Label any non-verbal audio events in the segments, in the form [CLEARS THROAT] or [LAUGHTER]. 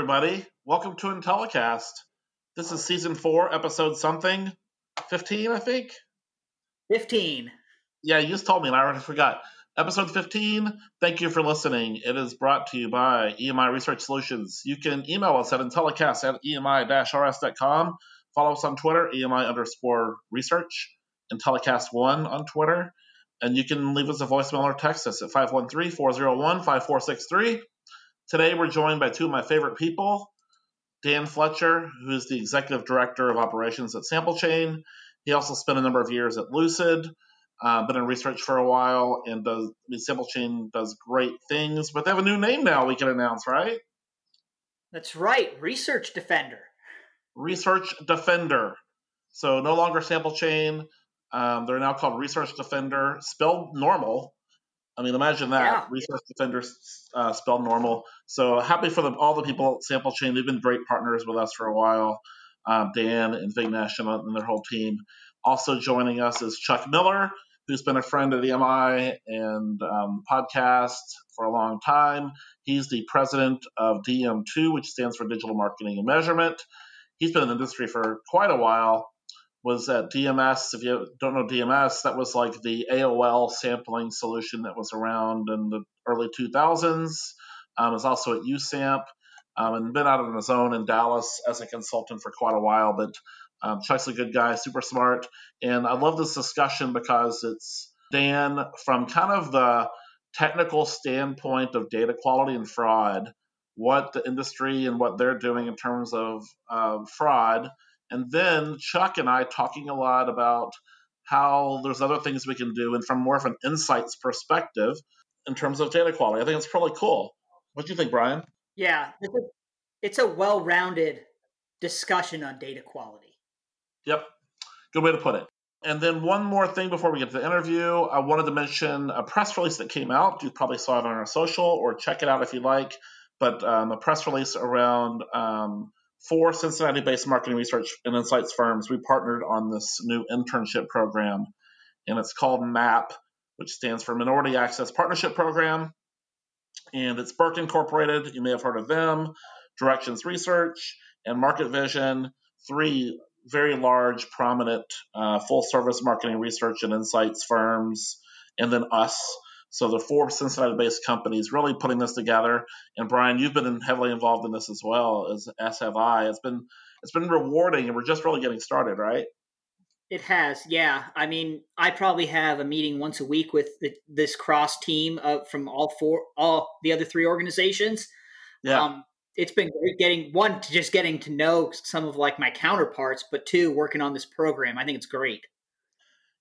Everybody. Welcome to Intellicast. This is season four, episode something, 15, I think. 15. Yeah, you just told me and I already forgot. Episode 15, thank you for listening. It is brought to you by EMI Research Solutions. You can email us at intellicast at emi-rs.com. Follow us on Twitter, EMI underscore research, Intellicast1 on Twitter. And you can leave us a voicemail or text us at 513 401 5463. Today we're joined by two of my favorite people, Dan Fletcher, who is the executive director of operations at Sample Chain. He also spent a number of years at Lucid, uh, been in research for a while, and does I mean, Sample Chain does great things. But they have a new name now we can announce, right? That's right, Research Defender. Research Defender. So no longer Sample Chain. Um, they're now called Research Defender, spelled normal. I mean, imagine that. Yeah. Research Defender uh, spelled normal. So happy for the, all the people at Sample Chain. They've been great partners with us for a while. Um, Dan and Vignesh and, and their whole team. Also joining us is Chuck Miller, who's been a friend of the MI and um, podcast for a long time. He's the president of DM2, which stands for Digital Marketing and Measurement. He's been in the industry for quite a while was at DMS. If you don't know DMS, that was like the AOL sampling solution that was around in the early 2000s. Um, also at USAMP um, and been out on his own in Dallas as a consultant for quite a while. But um, Chuck's a good guy, super smart. And I love this discussion because it's Dan from kind of the technical standpoint of data quality and fraud, what the industry and what they're doing in terms of uh, fraud and then Chuck and I talking a lot about how there's other things we can do, and from more of an insights perspective in terms of data quality. I think it's probably cool. What do you think, Brian? Yeah, it's a, well rounded discussion on data quality. Yep, good way to put it. And then one more thing before we get to the interview, I wanted to mention a press release that came out. You probably saw it on our social, or check it out if you like. But um, a press release around um, four Cincinnati based marketing research and insights firms, we partnered on this new internship program. And it's called MAP, which stands for Minority Access Partnership Program. And it's Burke Incorporated. You may have heard of them, Directions Research, and Market Vision, three very large, prominent uh, full service marketing research and insights firms. And then us. So the four Cincinnati-based companies really putting this together. And Brian, you've been heavily involved in this as well as as have I. It's been it's been rewarding, and we're just really getting started, right? It has, yeah. I mean, I probably have a meeting once a week with the, this cross team of, from all four, all the other three organizations. Yeah. Um, it's been great getting one to just getting to know some of like my counterparts, but two working on this program. I think it's great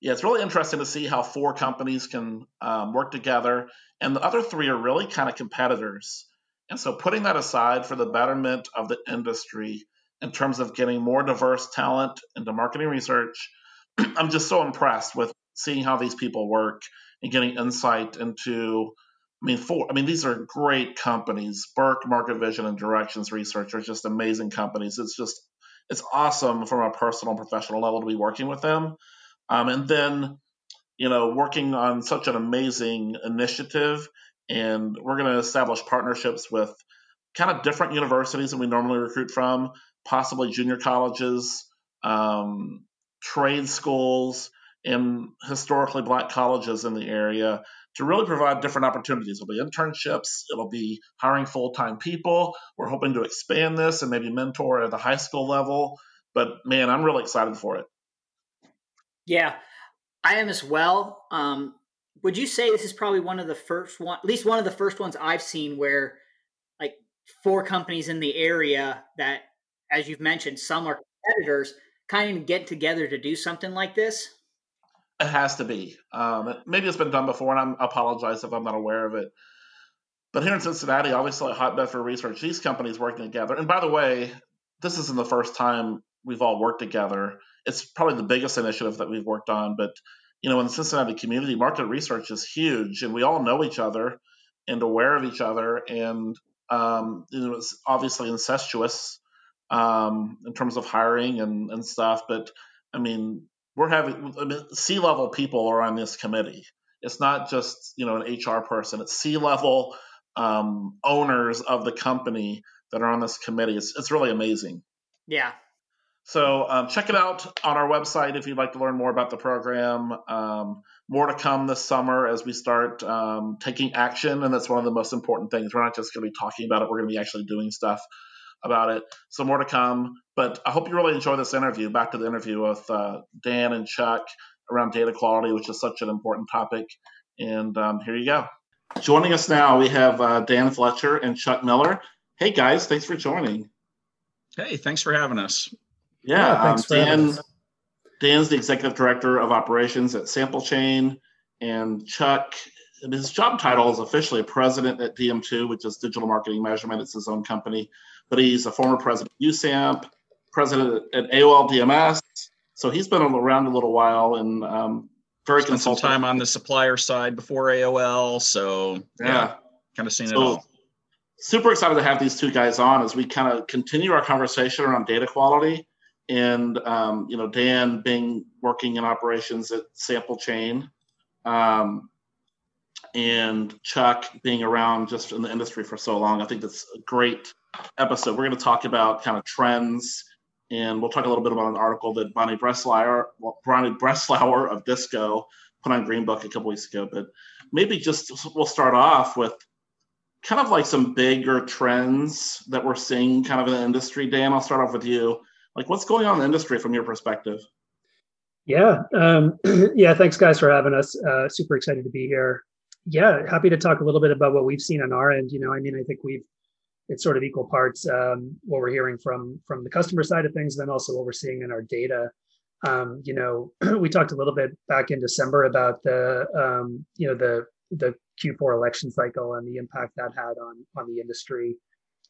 yeah, it's really interesting to see how four companies can um, work together, and the other three are really kind of competitors. And so, putting that aside for the betterment of the industry in terms of getting more diverse talent into marketing research, [CLEARS THROAT] I'm just so impressed with seeing how these people work and getting insight into. I mean, four. I mean, these are great companies. Burke, Market Vision, and Directions Research are just amazing companies. It's just, it's awesome from a personal professional level to be working with them. Um, and then, you know, working on such an amazing initiative, and we're going to establish partnerships with kind of different universities than we normally recruit from, possibly junior colleges, um, trade schools, and historically black colleges in the area to really provide different opportunities. It'll be internships, it'll be hiring full time people. We're hoping to expand this and maybe mentor at the high school level. But man, I'm really excited for it. Yeah, I am as well. Um, would you say this is probably one of the first one, at least one of the first ones I've seen where like four companies in the area that, as you've mentioned, some are competitors, kind of get together to do something like this? It has to be. Um, maybe it's been done before, and I apologize if I'm not aware of it. But here in Cincinnati, obviously a hotbed for research. These companies working together. And by the way, this isn't the first time we've all worked together it's probably the biggest initiative that we've worked on. But you know, in the Cincinnati community, market research is huge, and we all know each other and aware of each other, and um, you know, it's obviously incestuous um, in terms of hiring and, and stuff. But I mean, we're having I mean, C level people are on this committee. It's not just you know an HR person. It's C level um, owners of the company that are on this committee. It's, it's really amazing. Yeah. So um, check it out on our website if you'd like to learn more about the program. Um, more to come this summer as we start um, taking action, and that's one of the most important things. We're not just going to be talking about it; we're going to be actually doing stuff about it. So more to come. But I hope you really enjoy this interview. Back to the interview with uh, Dan and Chuck around data quality, which is such an important topic. And um, here you go. Joining us now, we have uh, Dan Fletcher and Chuck Miller. Hey guys, thanks for joining. Hey, thanks for having us. Yeah, yeah thanks um, Dan. Dan's the executive director of operations at Sample Chain, and Chuck. His job title is officially president at DM2, which is Digital Marketing Measurement. It's his own company, but he's a former president of USAMP, president at AOL DMS. So he's been around a little while and um, very Spent some time on the supplier side before AOL. So yeah, yeah kind of seen so, it all. Super excited to have these two guys on as we kind of continue our conversation around data quality and um, you know Dan being working in operations at Sample Chain, um, and Chuck being around just in the industry for so long. I think that's a great episode. We're going to talk about kind of trends, and we'll talk a little bit about an article that Bonnie Breslauer, Bonnie Breslauer of DISQO put on GreenBook a couple weeks ago. But maybe just we'll start off with kind of like some bigger trends that we're seeing kind of in the industry. Dan, I'll start off with you like what's going on in the industry from your perspective? Yeah um, [CLEARS THROAT] yeah thanks guys for having us. Uh, super excited to be here. Yeah happy to talk a little bit about what we've seen on our end. You know i mean i think we've it's sort of equal parts um, what we're hearing from from the customer side of things then also what we're seeing in our data. Um, you know [CLEARS THROAT] we talked a little bit back in december about the um, you know the the q4 election cycle and the impact that had on on the industry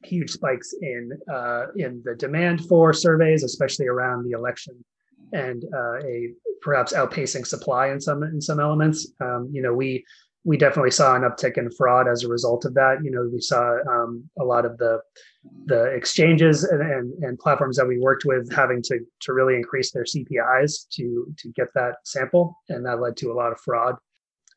huge spikes in uh, in the demand for surveys, especially around the election, and uh, a perhaps outpacing supply in some in some elements. Um, you know, we we definitely saw an uptick in fraud as a result of that. You know, we saw um, a lot of the the exchanges and, and, and platforms that we worked with having to to really increase their CPIs to to get that sample, and that led to a lot of fraud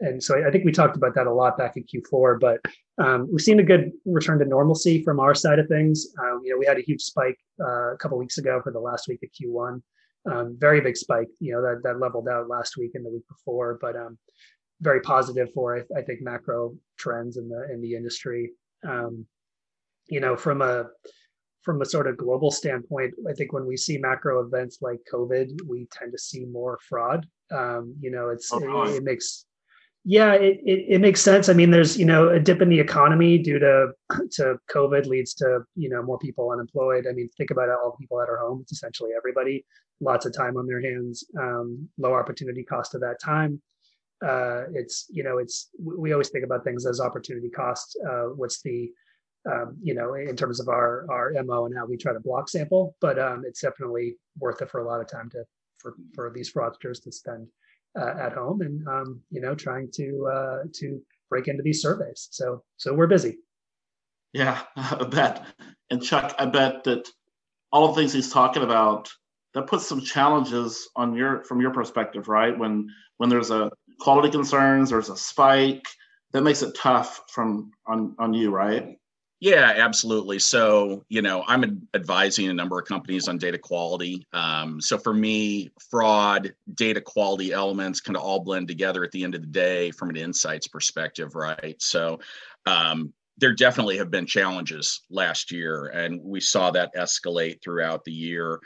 and so I think we talked about that a lot back in Q4. But um, we've seen a good return to normalcy from our side of things. Um, you know, we had a huge spike uh, a couple weeks ago for the last week of Q1. Um, very big spike. You know that that leveled out last week and the week before, but um, very positive for I, I, think macro trends in the in the industry. Um, you know, from a from a sort of global standpoint, I think when we see macro events like COVID, we tend to see more fraud. Um, you know, it's oh, it, it, makes yeah, it, it, it, makes sense. I mean, there's you know a dip in the economy due to [CLEARS THROAT] to COVID leads to you know more people unemployed. I mean, think about all the people at are home. It's essentially everybody. Lots of time on their hands. Um, low opportunity cost of that time. Uh, it's you know it's we always think about things as opportunity cost. Uh, what's the um, you know in terms of our our mo and how we try to block sample, but um, it's definitely worth it for a lot of time to for for these fraudsters to spend uh, at home and um, you know trying to uh, to break into these surveys. So so we're busy. Yeah, [LAUGHS] I bet. And Chuck, I bet that all the things he's talking about that puts some challenges on your from your perspective, right? When when there's a quality concerns, there's a spike, that makes it tough from on on you, right? Yeah, absolutely. So, you know, I'm advising a number of companies on data quality. Um, so for me, fraud, data quality elements kind of all blend together at the end of the day from an insights perspective, right? So, um, there definitely have been challenges last year, and we saw that escalate throughout the year.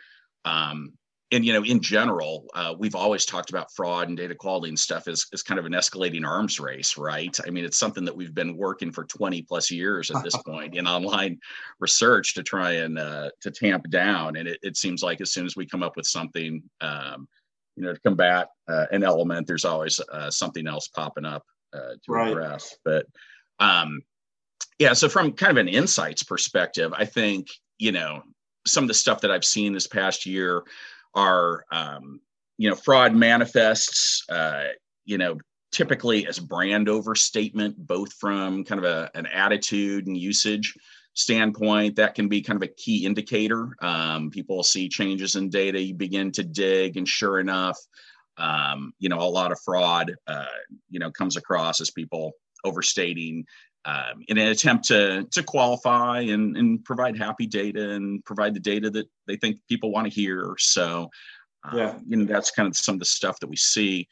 Um, and you know in general uh, we've always talked about fraud and data quality and stuff as, as kind of an escalating arms race right? I mean it's something that we've been working for 20 plus years at this [LAUGHS] point in online research to try and uh, to tamp down. And it, it, seems like as soon as we come up with something um, you know to combat uh, an element there's always uh, something else popping up uh, to right. address. But um, yeah so from kind of an insights perspective i think you know some of the stuff that i've seen this past year are um, you know fraud manifests uh, you know typically as brand overstatement both from kind of a, an attitude and usage standpoint that can be kind of a key indicator. Um, people see changes in data you begin to dig and sure enough um, you know a lot of fraud uh, you know comes across as people overstating um, in an attempt to to qualify and, and provide happy data and provide the data that they think people want to hear. So, um, yeah, you know, that's kind of some of the stuff that we see.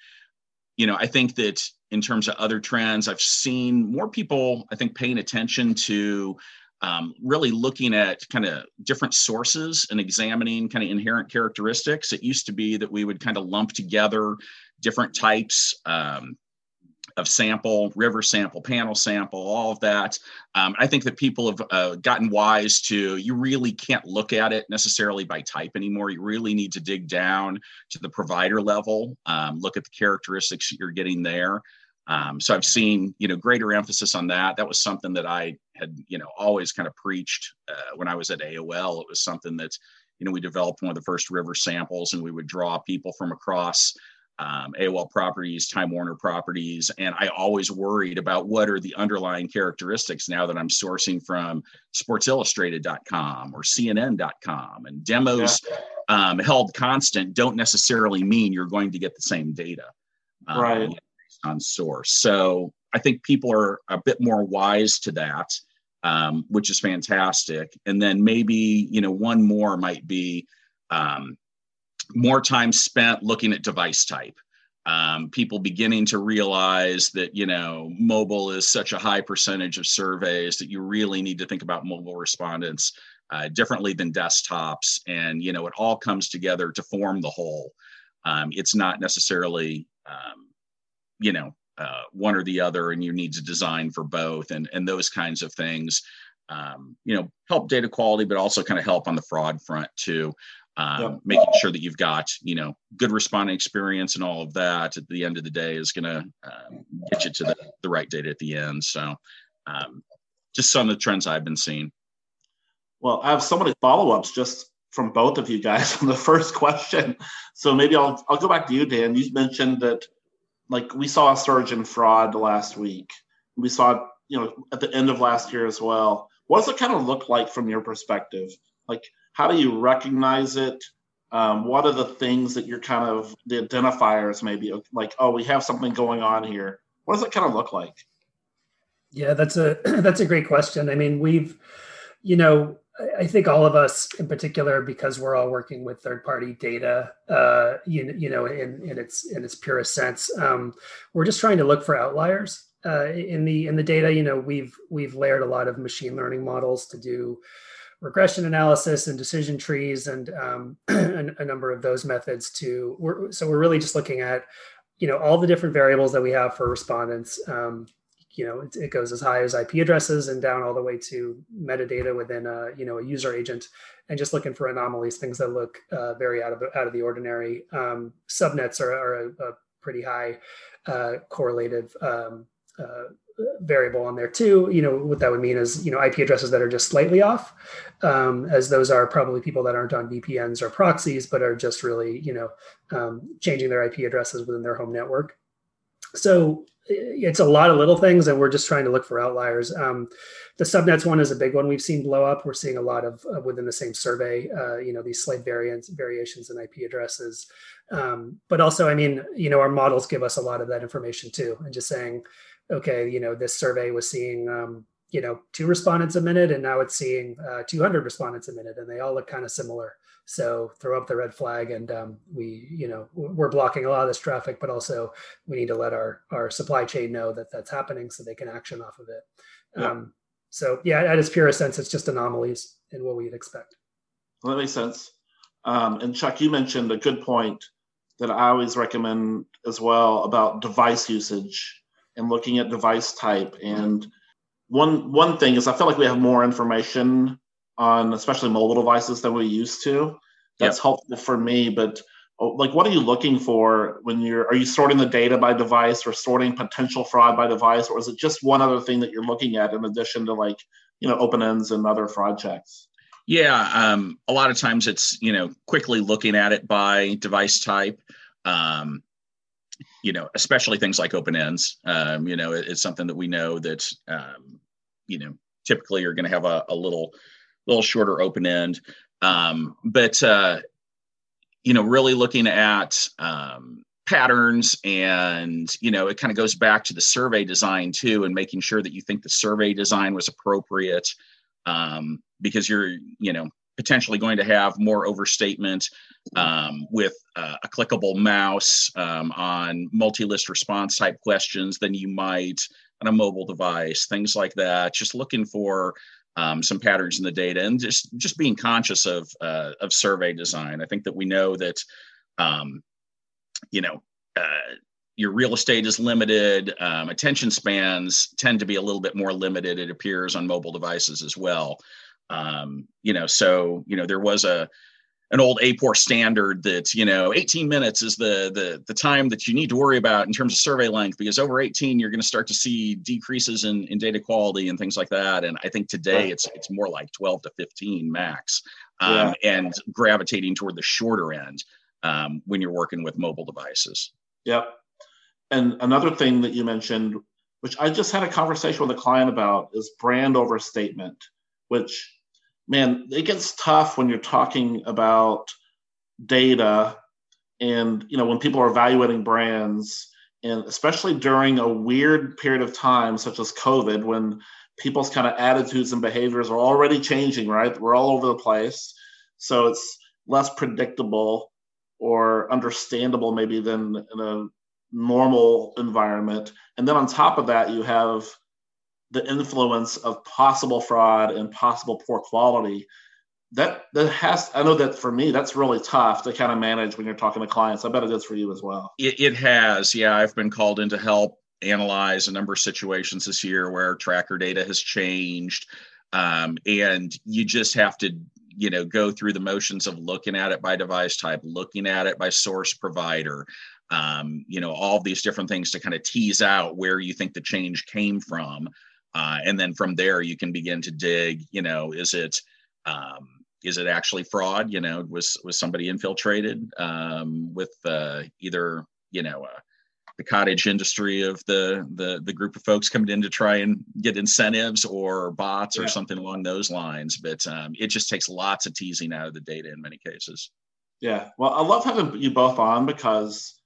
You know, I think that in terms of other trends, I've seen more people, I think, paying attention to um, really looking at kind of different sources and examining kind of inherent characteristics. It used to be that we would kind of lump together different types. Um, of sample, river sample, panel sample, all of that. Um, I think that people have uh, gotten wise to you really can't look at it necessarily by type anymore. You really need to dig down to the provider level, um, look at the characteristics you're getting there. Um, so I've seen you know greater emphasis on that. That was something that I had you know always kind of preached uh, when I was at AOL. It was something that you know we developed one of the first river samples, and we would draw people from across um, AOL properties, Time Warner properties, and I always worried about what are the underlying characteristics now that I'm sourcing from SportsIllustrated.com or CNN.com. And demos yeah. um, held constant don't necessarily mean you're going to get the same data, um, right? On source. So I think people are a bit more wise to that, um, which is fantastic. And then maybe you know one more might be um, more time spent looking at device type. Um, people beginning to realize that you know mobile is such a high percentage of surveys that you really need to think about mobile respondents uh, differently than desktops. And you know it all comes together to form the whole. Um, it's not necessarily um, you know uh, one or the other and you need to design for both and and those kinds of things. Um, you know help data quality but also kind of help on the fraud front too um, yep. making sure that you've got you know good responding experience and all of that at the end of the day is going to um, get you to the, the right data at the end. So um, just some of the trends i've been seeing. Well i have so many follow-ups just from both of you guys [LAUGHS] on the first question. So maybe i'll i'll go back to you dan. You mentioned that like we saw a surge in fraud last week. We saw you know at the end of last year as well. What does it kind of look like from your perspective? Like how do you recognize it? Um, what are the things that you're kind of the identifiers maybe like oh we have something going on here. What does it kind of look like? Yeah that's a [CLEARS THROAT] that's a great question. I mean we've you know i think all of us in particular because we're all working with third party data uh you, you know in, in its in its purest sense um, we're just trying to look for outliers uh, in the in the data. You know we've we've layered a lot of machine learning models to do regression analysis and decision trees and um, [CLEARS THROAT] a, a, number of those methods to we're, so we're really just looking at you know all the different variables that we have for respondents. Um, you know it, it, goes as high as ip addresses and down all the way to metadata within a you know a user agent and just looking for anomalies things that look uh, very out of out of the ordinary. Um, subnets are, are a, a, pretty high uh, correlative um, uh, variable on there too. You know, what that would mean is, you know, IP addresses that are just slightly off, um, as those are probably people that aren't on VPNs or proxies, but are just really, you know, um, changing their IP addresses within their home network. So it's a lot of little things, and we're just trying to look for outliers. Um, the subnets one is a big one we've seen blow up. We're seeing a lot of uh, within the same survey, uh, you know, these slight variants, variations in IP addresses. Um, but also, I mean, you know, our models give us a lot of that information too, and just saying, okay, you know, this survey was seeing, um, you know, two respondents a minute, and now it's seeing uh, 200 respondents a minute, and they all look kind of similar. So throw up the red flag, and um, we, you know, we're blocking a lot of this traffic, but also we need to let our our supply chain know that that's happening, so they can action off of it. Yeah. Um, so yeah, at its purest sense, it's just anomalies in what we'd expect. Well, that makes sense. Um, and Chuck, you mentioned a good point that I always recommend as well about device usage and looking at device type. And one one thing is I feel like we have more information on especially mobile devices than we used to. That's yep. helpful for me, but oh, like what are you looking for when you're are you sorting the data by device or sorting potential fraud by device or is it just one other thing that you're looking at in addition to like you know open ends and other fraud checks yeah um, a lot of times it's you know quickly looking at it by device type um, you know, especially things like open ends. Um, you know, it, it's something that we know that um, you know typically you're going to have a, a, little little shorter open end. Um, but uh, you know, really looking at um, patterns and you know it kind of goes back to the survey design too and making sure that you think the survey design was appropriate um, because you're you know potentially going to have more overstatement um, with uh, a clickable mouse um, on multi-list response type questions than you might on a mobile device things like that just looking for um, some patterns in the data and just just being conscious of uh, of survey design. I think that we know that um, you know uh, your real estate is limited. Um, attention spans tend to be a little bit more limited. It appears on mobile devices as well. Um, you know, so you know there was a an old AAPOR standard that you know 18 minutes is the the the time that you need to worry about in terms of survey length because over 18 you're going to start to see decreases in, in data quality and things like that and I think today it's it's more like 12 to 15 max um, yeah. and gravitating toward the shorter end um, when you're working with mobile devices. Yep. And another thing that you mentioned, which I just had a conversation with a client about, is brand overstatement, which man, it gets tough when you're talking about data and you know when people are evaluating brands and especially during a weird period of time such as covid when people's kind of attitudes and behaviors are already changing right? We're all over the place. So it's less predictable or understandable maybe than in a normal environment. And then on top of that you have the influence of possible fraud and possible poor quality that that has i know that for me that's really tough to kind of manage when you're talking to clients. I bet it is for you as well. It, it has. Yeah i've been called in to help analyze a number of situations this year where tracker data has changed um, and you just have to you know go through the motions of looking at it by device type looking at it by source provider um, you know all these different things to kind of tease out where you think the change came from uh, and then from there you can begin to dig you know is it um, is it actually fraud you know was was somebody infiltrated um, with uh, either you know uh, the cottage industry of the, the the group of folks coming in to try and get incentives or bots yeah. or something along those lines? But um, it just takes lots of teasing out of the data in many cases. Yeah. Well i love having you both on because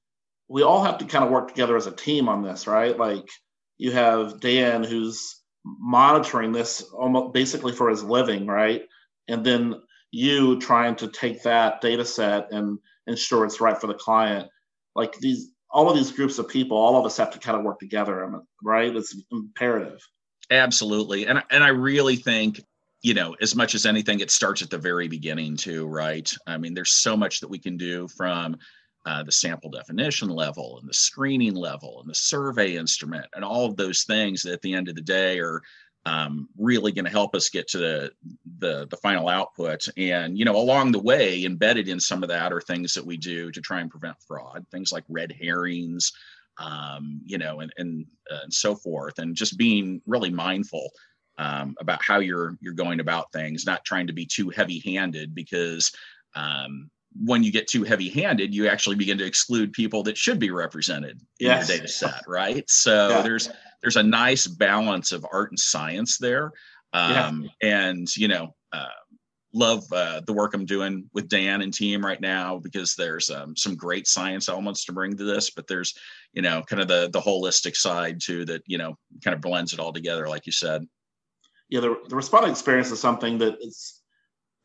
we all have to kind of work together as a team on this right? Like you have dan who's monitoring this almost basically for his living, right? And then you trying to take that data set and ensure it's right for the client. Like these, all of these groups of people, all of us have to kind of work together, right? It's imperative. Absolutely, and and I really think you know as much as anything, it starts at the very beginning too, right? I mean, there's so much that we can do from uh, the sample definition level and the screening level and the survey instrument and all of those things that at the end of the day are um, really going to help us get to the, the, the final output. And you know along the way embedded in some of that are things that we do to try and prevent fraud things like red herrings um, you know and and, uh, and so forth and just being really mindful um, about how you're you're going about things not trying to be too heavy handed because um, when you get too heavy handed, you actually begin to exclude people that should be represented yes. in your data set, right? So yeah. there's there's a nice balance of art and science there. Um, yeah. And, you know, uh, love uh, the work I'm doing with Dan and team right now because there's um, some great science elements to bring to this, but there's, you know, kind of the the holistic side too that, you know, kind of blends it all together, like you said. Yeah, the, the respondent experience is something that it's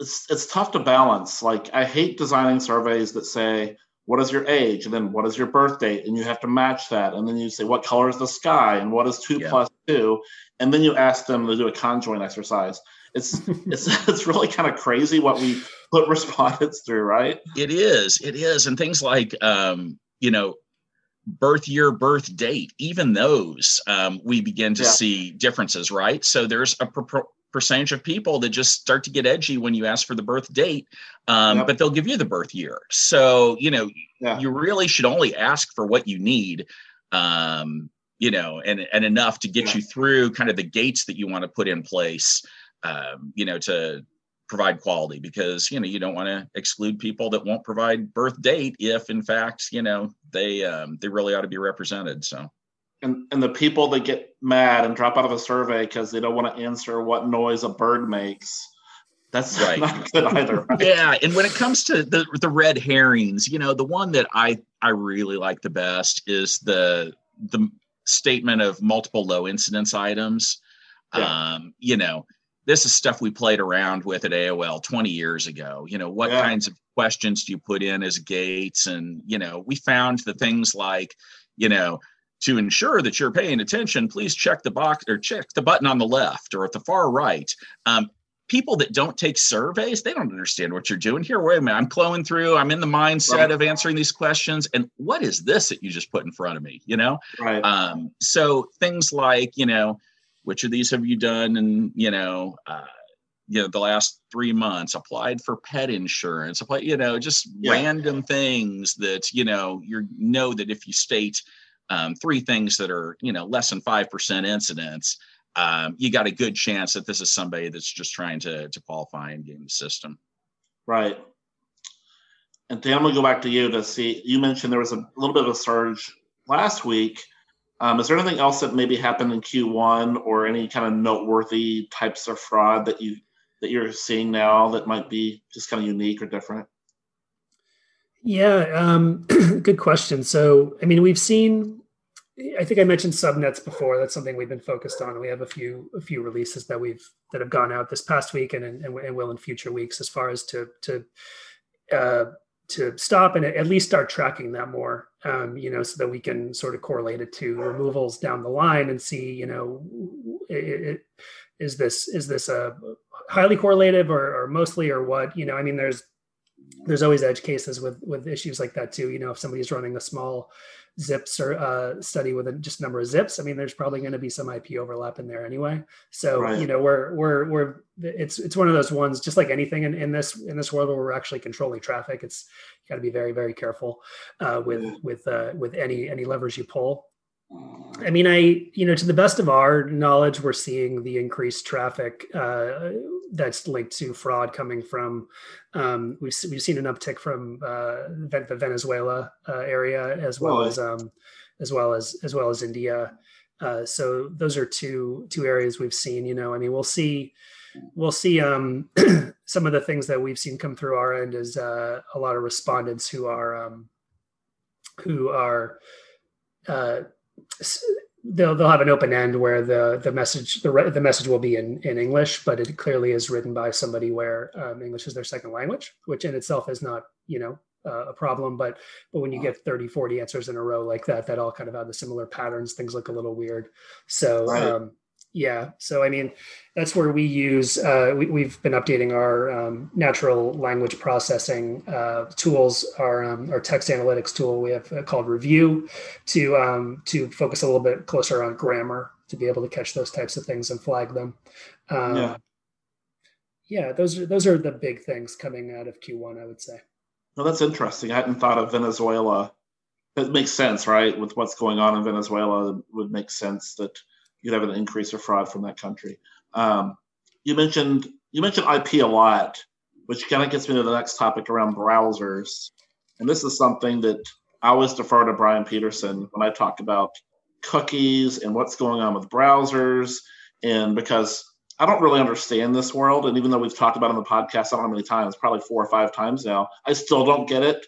it's it's tough to balance. Like I hate designing surveys that say what is your age? and then what is your birth date? and you have to match that. And then you say what color is the sky? and what is two yeah. plus two? and then you ask them to do a conjoint exercise. It's [LAUGHS] it's it's really kind of crazy what we put [LAUGHS] respondents through right? It is. It is. And things like um you know birth year birth date even those um, we begin to yeah. see differences right? So there's a pro- percentage of people that just start to get edgy when you ask for the birth date, um, yep. but they'll give you the birth year. So you know yeah. you really should only ask for what you need, um, you know, and and enough to get yeah. you through kind of the gates that you want to put in place, um, you know, to provide quality because you know you don't want to exclude people that won't provide birth date if in fact you know they um, they really ought to be represented. So and and the people that get mad and drop out of a survey because they don't want to answer what noise a bird makes That's right. not good either. Right? Yeah, and when it comes to the the red herrings, you know, the one that I I really like the best is the the statement of multiple low incidence items. Yeah. Um, you know, this is stuff we played around with at AOL 20 years ago. You know, what yeah. kinds of questions do you put in as gates? And, you know, we found the things like, you know, to ensure that you're paying attention, please check the box or check the button on the left or at the far right. Um, people that don't take surveys, they don't understand what you're doing here. Wait a minute, I'm clowing through. I'm in the mindset right. of answering these questions. And what is this that you just put in front of me? You know? Right. Um, so things like, you know, which of these have you done and you know uh, you know the last three months applied for pet insurance apply you know just yeah. random things that you know you know that if you state um, three things that are you know less than five percent incidents um, you got a good chance that this is somebody that's just trying to to qualify and game the system right and Dan, I'm gonna go back to you to see. You mentioned there was a little bit of a surge last week um, is there anything else that maybe happened in Q1 or any kind of noteworthy types of fraud that you that you're seeing now that might be just kind of unique or different? Yeah, um, [CLEARS THROAT] good question. So, I mean, we've seen. I think I mentioned subnets before. That's something we've been focused on. We have a few a few releases that we've that have gone out this past week and and, and will in future weeks as far as to to uh, to stop and at least start tracking that more um, you know so that we can sort of correlate it to removals down the line and see you know it, it, is this is this a highly correlative or, or mostly or what you know i mean there's there's always edge cases with with issues like that too. You know if somebody's running a small zips or uh, study with a, just number of zips i mean there's probably going to be some ip overlap in there anyway. So right. you know we're we're we're it's it's one of those ones just like anything in, in this in this world where we're actually controlling traffic it's you got to be very very careful uh, with with uh, with any any levers you pull. I mean, I, you know, to the best of our knowledge, we're seeing the increased traffic uh, that's linked to fraud coming from. Um, we've we've seen an uptick from uh, the Venezuela uh, area as well as um, as well as as well as India. Uh, so those are two two areas we've seen. You know, I mean, we'll see we'll see um, [CLEARS THROAT] some of the things that we've seen come through our end is uh, a lot of respondents who are um, who are uh, they'll they'll have an open end where the the message the the message will be in in English, but it clearly is written by somebody where um, English is their second language, which in itself is not you know uh, a problem. But but when you get 30, 40 answers in a row like that, that all kind of have the similar patterns. Things look a little weird. So right. um, yeah. So, I mean, that's where we use, uh, we, have been updating our um, natural language processing uh, tools, our, um, our text analytics tool we have uh, called Review to, um, to focus a little bit closer on grammar to be able to catch those types of things and flag them. Um, yeah. Yeah, those are those are the big things coming out of Q1, I would say. Well, that's interesting. I hadn't thought of Venezuela. It makes sense, right? With what's going on in Venezuela, it would make sense that you'd have an increase of fraud from that country. Um, you mentioned you mentioned IP a lot, which kind of gets me to the next topic around browsers. And this is something that I always defer to Brian Peterson when I talk about cookies and what's going on with browsers. And because I don't really understand this world, and even though we've talked about it on the podcast, I don't know how many times, probably four or five times now, I still don't get it.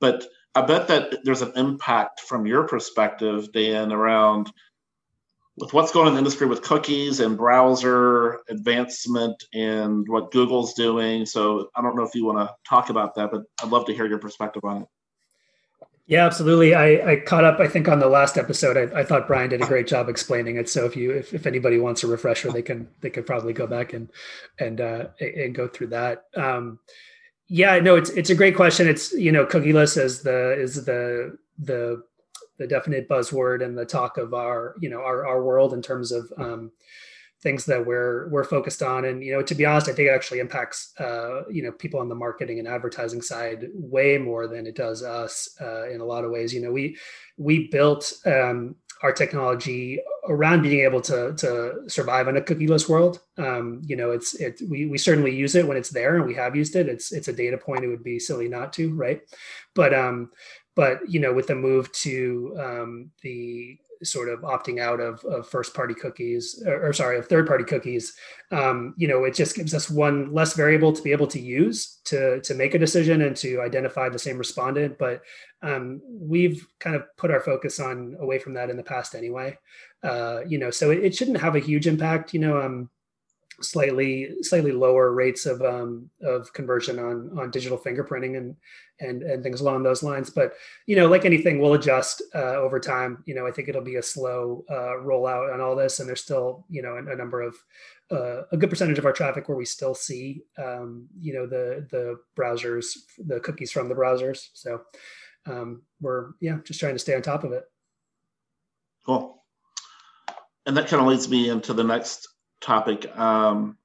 But I bet that there's an impact from your perspective, Dan, around with what's going on in the industry with cookies and browser advancement and what Google's doing. So I don't know if you want to talk about that, but I'd love to hear your perspective on it. Yeah, absolutely. I, I caught up, I think, on the last episode. I, I, thought Brian did a great job explaining it. So if you, if, if anybody wants a refresher, they can, they could probably go back and, and, uh, and go through that. Um, yeah, no, it's, it's a great question. It's, you know, cookieless is the, is the, the the definite buzzword and the talk of our you know our, our world in terms of um, things that we're we're focused on. And you know to be honest i think it actually impacts uh, you know people on the marketing and advertising side way more than it does us uh, in a lot of ways. You know we we built um, our technology around being able to to survive in a cookieless world. Um, you know it's it we, we certainly use it when it's there and we have used it. It's it's a data point. It would be silly not to right? But um but you know with the move to um, the sort of opting out of, of first party cookies or, or sorry of third party cookies um, you know it just gives us one less variable to be able to use to to make a decision and to identify the same respondent. But um, we've kind of put our focus on away from that in the past anyway. Uh, you know so it, it, shouldn't have a huge impact you know um, slightly slightly lower rates of um, of conversion on on digital fingerprinting and and and things along those lines. But you know, like anything, we'll adjust uh, over time. You know, I think it'll be a slow uh, rollout on all this, and there's still you know a, a number of uh, a good percentage of our traffic where we still see um, you know the the browsers, the cookies from the browsers. So um, we're yeah just trying to stay on top of it. Cool. And that kind of leads me into the next topic um,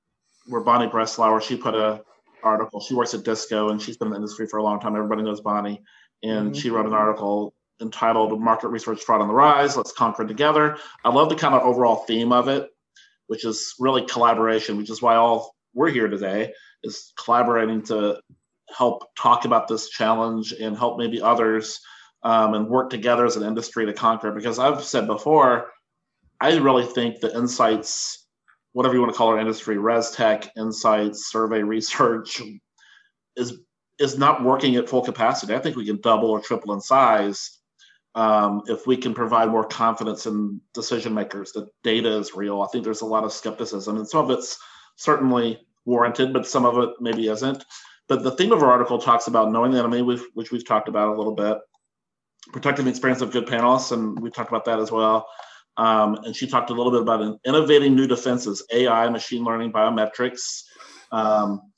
where Bonnie Breslauer, she put a article. She works at DISQO and she's been in the industry for a long time. Everybody knows Bonnie. And mm-hmm. she wrote an article entitled Market Research Fraud on the Rise. Let's Conquer It Together. I love the kind of overall theme of it, which is really collaboration, which is why all we're here today is collaborating to help talk about this challenge and help maybe others um, and work together as an industry to conquer it. Because I've said before, I really think the insights whatever you want to call our industry, res tech, insights, survey research, is is not working at full capacity. I think we can double or triple in size um, if we can provide more confidence in decision makers that data is real. I think there's a lot of skepticism, and some of it's certainly warranted, but some of it maybe isn't. But the theme of our article talks about knowing the enemy, which we've talked about a little bit, protecting the experience of good panelists, and we talked about that as well. Um, and she talked a little bit about innovating new defenses, AI, machine learning, biometrics. Um,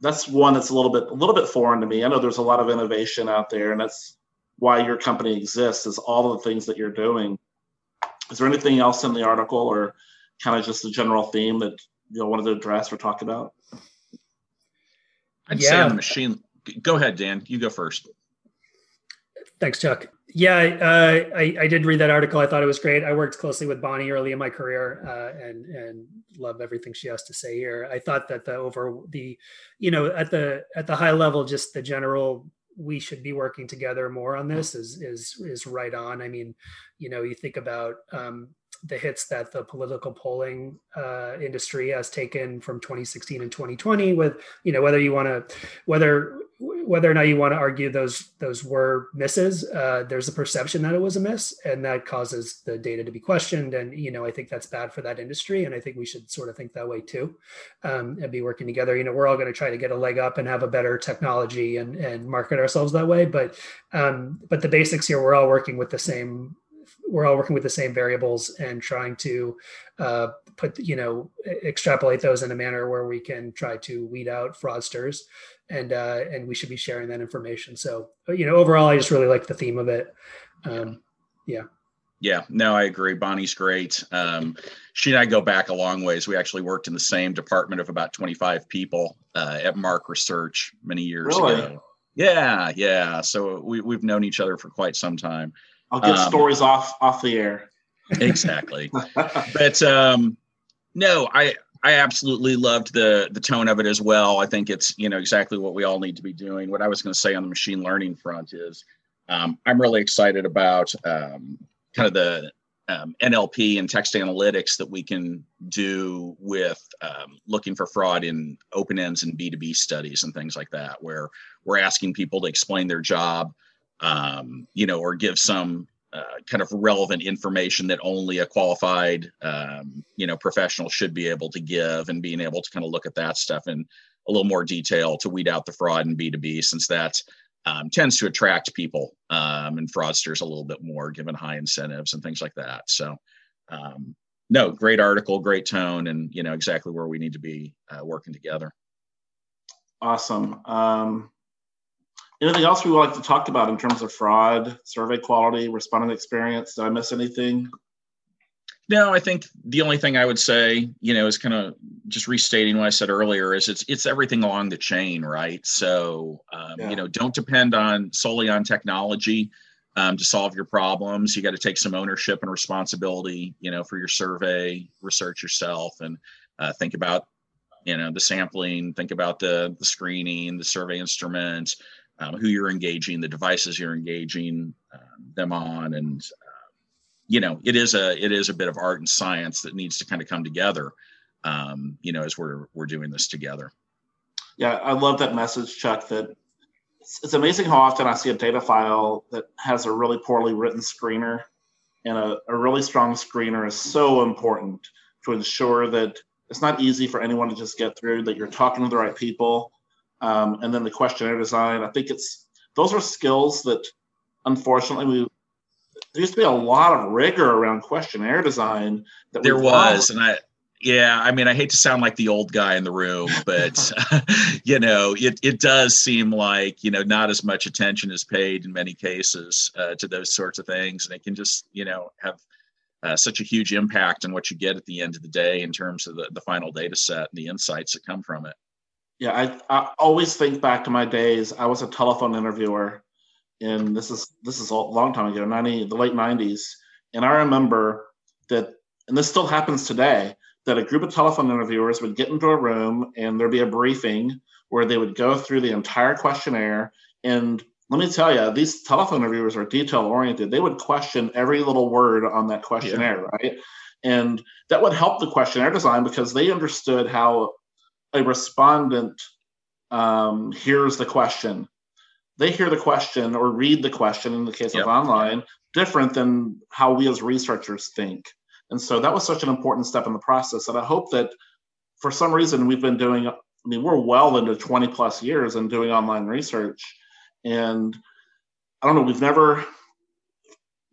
that's one that's a little bit a little bit foreign to me. I know there's a lot of innovation out there, and that's why your company exists. Is all of the things that you're doing. Is there anything else in the article, or kind of just the general theme that you know wanted to address or talk about? I'd yeah. say on the machine. Go ahead, Dan. You go first. Thanks, Chuck. Yeah, uh, I, I did read that article. I thought it was great. I worked closely with Bonnie early in my career, uh, and and love everything she has to say here. I thought that the over the, you know, at the at the high level, just the general we should be working together more on this is is is right on. I mean, you know, you think about um, the hits that the political polling uh, industry has taken from 2016 and 2020 with you know whether you want to whether whether or not you want to argue those those were misses uh, there's a perception that it was a miss and that causes the data to be questioned and you know i think that's bad for that industry and i think we should sort of think that way too um, and be working together. You know we're all going to try to get a leg up and have a better technology and and market ourselves that way but um, but the basics here we're all working with the same we're all working with the same variables and trying to uh, put you know extrapolate those in a manner where we can try to weed out fraudsters and uh, and we should be sharing that information. So you know overall i just really like the theme of it. Um, yeah. Yeah. No i agree. Bonnie's great. Um, she and i go back a long ways. We actually worked in the same department of about 25 people uh, at mark research many years really? ago. Yeah yeah. So we, we've known each other for quite some time. I'll get um, stories off off the air. exactly. [LAUGHS] but um, no, I I absolutely loved the the tone of it as well. I think it's you know exactly what we all need to be doing. What I was going to say on the machine learning front is um, I'm really excited about um, kind of the um, NLP and text analytics that we can do with um, looking for fraud in open ends and B2B studies and things like that, where we're asking people to explain their job um, you know, or give some uh, kind of relevant information that only a qualified, um, you know, professional should be able to give, and being able to kind of look at that stuff in a little more detail to weed out the fraud in B two B, since that um, tends to attract people um, and fraudsters a little bit more, given high incentives and things like that. So, um, no, great article, great tone, and you know exactly where we need to be uh, working together. Awesome. Anything else we would like to talk about in terms of fraud, survey quality, respondent experience? Did I miss anything? No, I think the only thing I would say, you know, is kind of just restating what I said earlier is it's it's everything along the chain, right? So, um, yeah. you know, don't depend on solely on technology um, to solve your problems. You got to take some ownership and responsibility, you know, for your survey, research yourself, and uh, think about, you know, the sampling, think about the the screening, the survey instruments, um, who you're engaging, the devices you're engaging uh, them on, and uh, you know, it is a it is a bit of art and science that needs to kind of come together. Um, you know, as we're we're doing this together. Yeah, I love that message, Chuck. That it's, it's amazing how often I see a data file that has a really poorly written screener, and a, a really strong screener is so important to ensure that it's not easy for anyone to just get through. That you're talking to the right people, um, and then the questionnaire design. I think it's those are skills that unfortunately we there used to be a lot of rigor around questionnaire design that there was and i yeah i mean i hate to sound like the old guy in the room [LAUGHS] but [LAUGHS] you know it, it does seem like you know not as much attention is paid in many cases uh, to those sorts of things and it can just you know have uh, such a huge impact on what you get at the end of the day in terms of the, the final data set and the insights that come from it yeah I, I always think back to my days i was a telephone interviewer and this is this is a long time ago 90 the late 90s and i remember that and this still happens today that a group of telephone interviewers would get into a room and there'd be a briefing where they would go through the entire questionnaire. And let me tell you, these telephone interviewers are detail oriented. They would question every little word on that questionnaire, yeah. right? And that would help the questionnaire design because they understood how a respondent um, hears the question. They hear the question or read the question in the case yep. of online different than how we as researchers think. And so that was such an important step in the process. And I hope that for some reason we've been doing, I mean, we're well into 20 plus years and doing online research. And I don't know, we've never,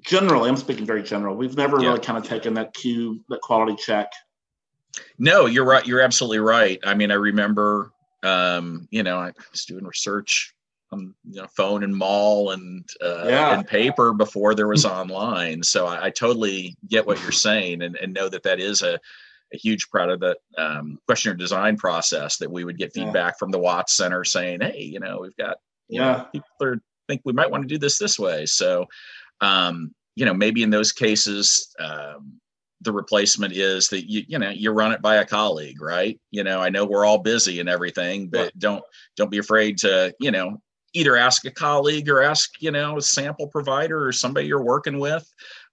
generally, I'm speaking very general, we've never yeah. really kind of taken that cue, that quality check. No, you're right. You're absolutely right. I mean, I remember, um, you know, I was doing research on you know, phone and mall and uh, yeah. and paper before there was online. So I, I, totally get what you're saying and, and know that that is a, a huge part of the um, questionnaire design process that we would get feedback yeah. from the WATS Center saying, hey, you know, we've got yeah know, people are, think we might want to do this this way. So um, you know, maybe in those cases. Um, the replacement is that you you know you run it by a colleague right? You know i know we're all busy and everything but don't don't be afraid to you know either ask a colleague or ask you know a sample provider or somebody you're working with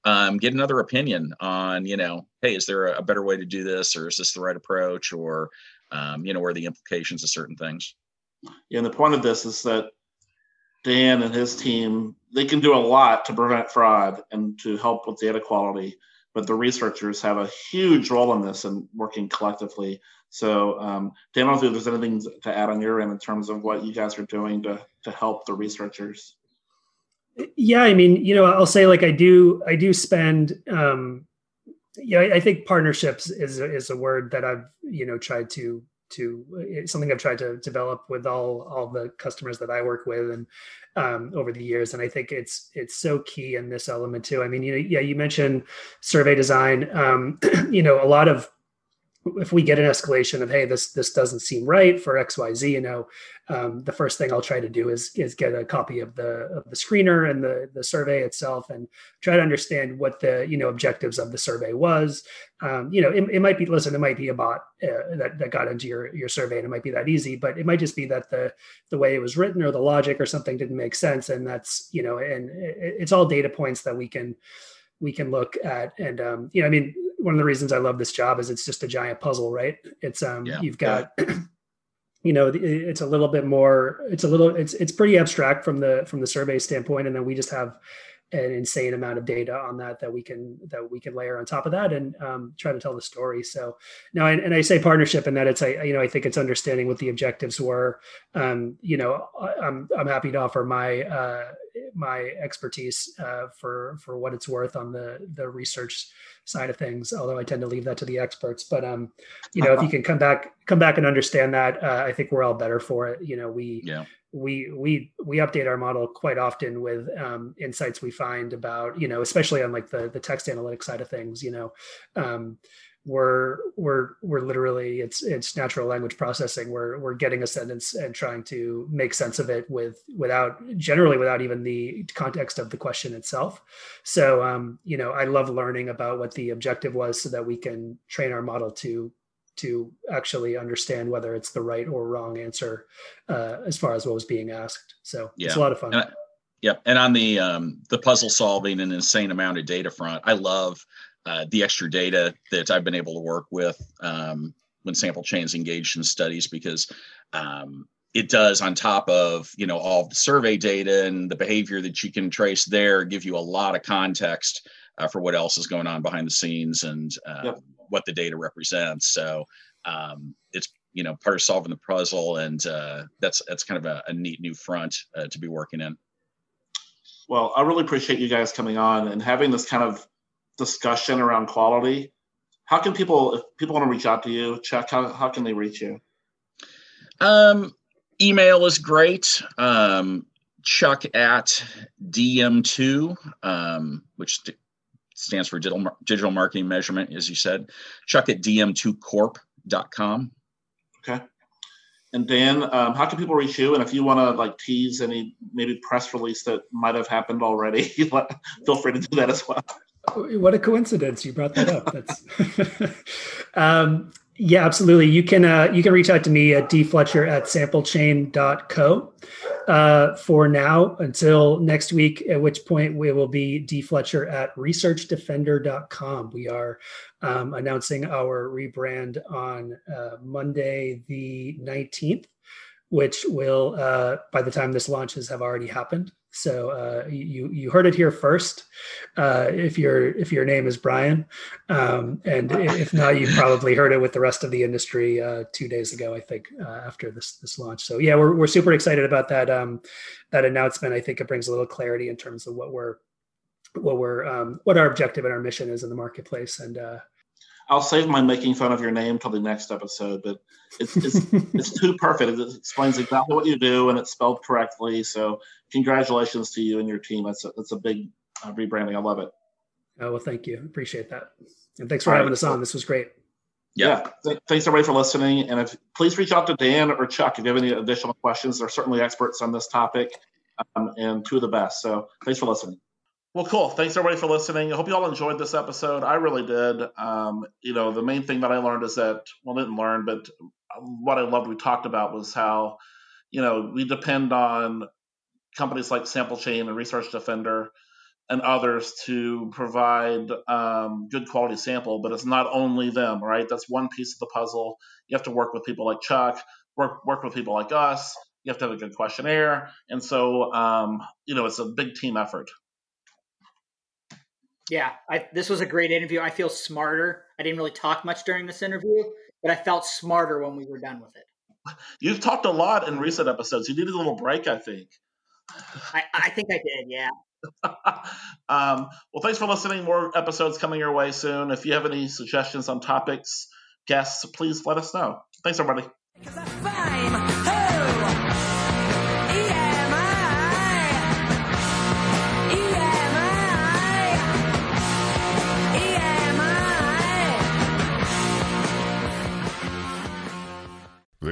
um, get another opinion on you know hey is there a better way to do this or is this the right approach or um, you know where the implications of certain things? Yeah and the point of this is that dan and his team they can do a lot to prevent fraud and to help with data quality but the researchers have a huge role in this and working collectively so, um, Dan, I don't know if there's anything to add on your end in terms of what you guys are doing to to help the researchers. Yeah, I mean, you know, I'll say like I do, I do spend. Um, yeah, I, I think partnerships is is a word that I've you know tried to to it's something I've tried to develop with all all the customers that I work with and um, over the years. And I think it's it's so key in this element too. I mean, you know, yeah, you mentioned survey design. Um, [CLEARS THROAT] you know, a lot of if we get an escalation of hey this this doesn't seem right for xyz you know um, the first thing i'll try to do is is get a copy of the of the screener and the the survey itself and try to understand what the you know objectives of the survey was. Um, you know it, it, might be listen it might be a bot uh, that, that got into your your survey and it might be that easy but it might just be that the the way it was written or the logic or something didn't make sense and that's you know and it, it's all data points that we can we can look at and um, you know i mean one of the reasons i love this job is it's just a giant puzzle right it's um yeah, you've got yeah. [CLEARS THROAT] you know it's a little bit more it's a little it's it's pretty abstract from the from the survey standpoint and then we just have an insane amount of data on that that we can that we can layer on top of that and um, try to tell the story. So now, and, and, I say partnership in that it's I you know I think it's understanding what the objectives were. Um, you know, I'm I'm happy to offer my uh, my expertise uh, for for what it's worth on the the research side of things. Although I tend to leave that to the experts. But um, you know, if you can come back come back and understand that, uh, I think we're all better for it. You know, we yeah we we we update our model quite often with um, insights we find about you know especially on like the the text analytics side of things you know um, we're we're we're literally it's it's natural language processing. We're we're getting a sentence and trying to make sense of it with without generally without even the context of the question itself. So um you know i love learning about what the objective was so that we can train our model to to actually understand whether it's the right or wrong answer uh, as far as what was being asked. So yeah. it's a lot of fun. And I, Yep. And on the um, the puzzle solving and insane amount of data front, I love uh, the extra data that I've been able to work with um, when Sample Chain's engaged in studies because um, it does on top of you know all the survey data and the behavior that you can trace there give you a lot of context uh, for what else is going on behind the scenes and uh, yep. What the data represents. So um, it's you know part of solving the puzzle, and uh, that's that's kind of a, a neat new front uh, to be working in. Well, I really appreciate you guys coming on and having this kind of discussion around quality. How can people, if people want to reach out to you, Chuck, how, how can they reach you? Um, email is great. Um, Chuck at DM2, um, which stands for digital, digital marketing measurement, as you said. Chuck at dm2corp.com. Okay. And Dan, um, how can people reach you? And if you want to like tease any maybe press release that might have happened already, [LAUGHS] feel free to do that as well. What a coincidence you brought that up. That's [LAUGHS] um, yeah, absolutely. You can uh, you can reach out to me at dfletcher at samplechain.co uh, for now until next week, at which point we will be dfletcher at researchdefender.com. We are um, announcing our rebrand on uh, Monday the 19th, which will, uh, by the time this launches, have already happened. So uh, you you heard it here first. Uh, if your if your name is Brian, um, and if not, you probably heard it with the rest of the industry uh, two days ago. I think uh, after this this launch. So yeah, we're we're super excited about that um, that announcement. I think it brings a little clarity in terms of what we're what we're um, what our objective and our mission is in the marketplace, and uh, I'll save my making fun of your name till the next episode, but it's it's, it's too perfect. It explains exactly what you do and it's spelled correctly. So congratulations to you and your team. That's a, that's a big uh, rebranding. I love it. Oh well, thank you. Appreciate that, and thanks for All having right. us on. This was great. Yeah. yeah. Th- thanks everybody for listening. And if please reach out to Dan or Chuck if you have any additional questions. They're certainly experts on this topic um, and two of the best. So thanks for listening. Well, cool. Thanks everybody for listening. I hope you all enjoyed this episode. I really did. Um, you know, the main thing that I learned is that, well, didn't learn, but what I loved we talked about was how, you know, we depend on companies like Sample Chain and Research Defender and others to provide um, good quality sample, but it's not only them, right? That's one piece of the puzzle. You have to work with people like Chuck, work work with people like us. You have to have a good questionnaire, and so um, you know it's a big team effort. Yeah, I, this was a great interview. I feel smarter. I didn't really talk much during this interview, but I felt smarter when we were done with it. You've talked a lot in recent episodes. You needed a little break, I think. I, I think I did, yeah. [LAUGHS] um, well, thanks for listening. More episodes coming your way soon. If you have any suggestions on topics, guests, please let us know. Thanks, everybody.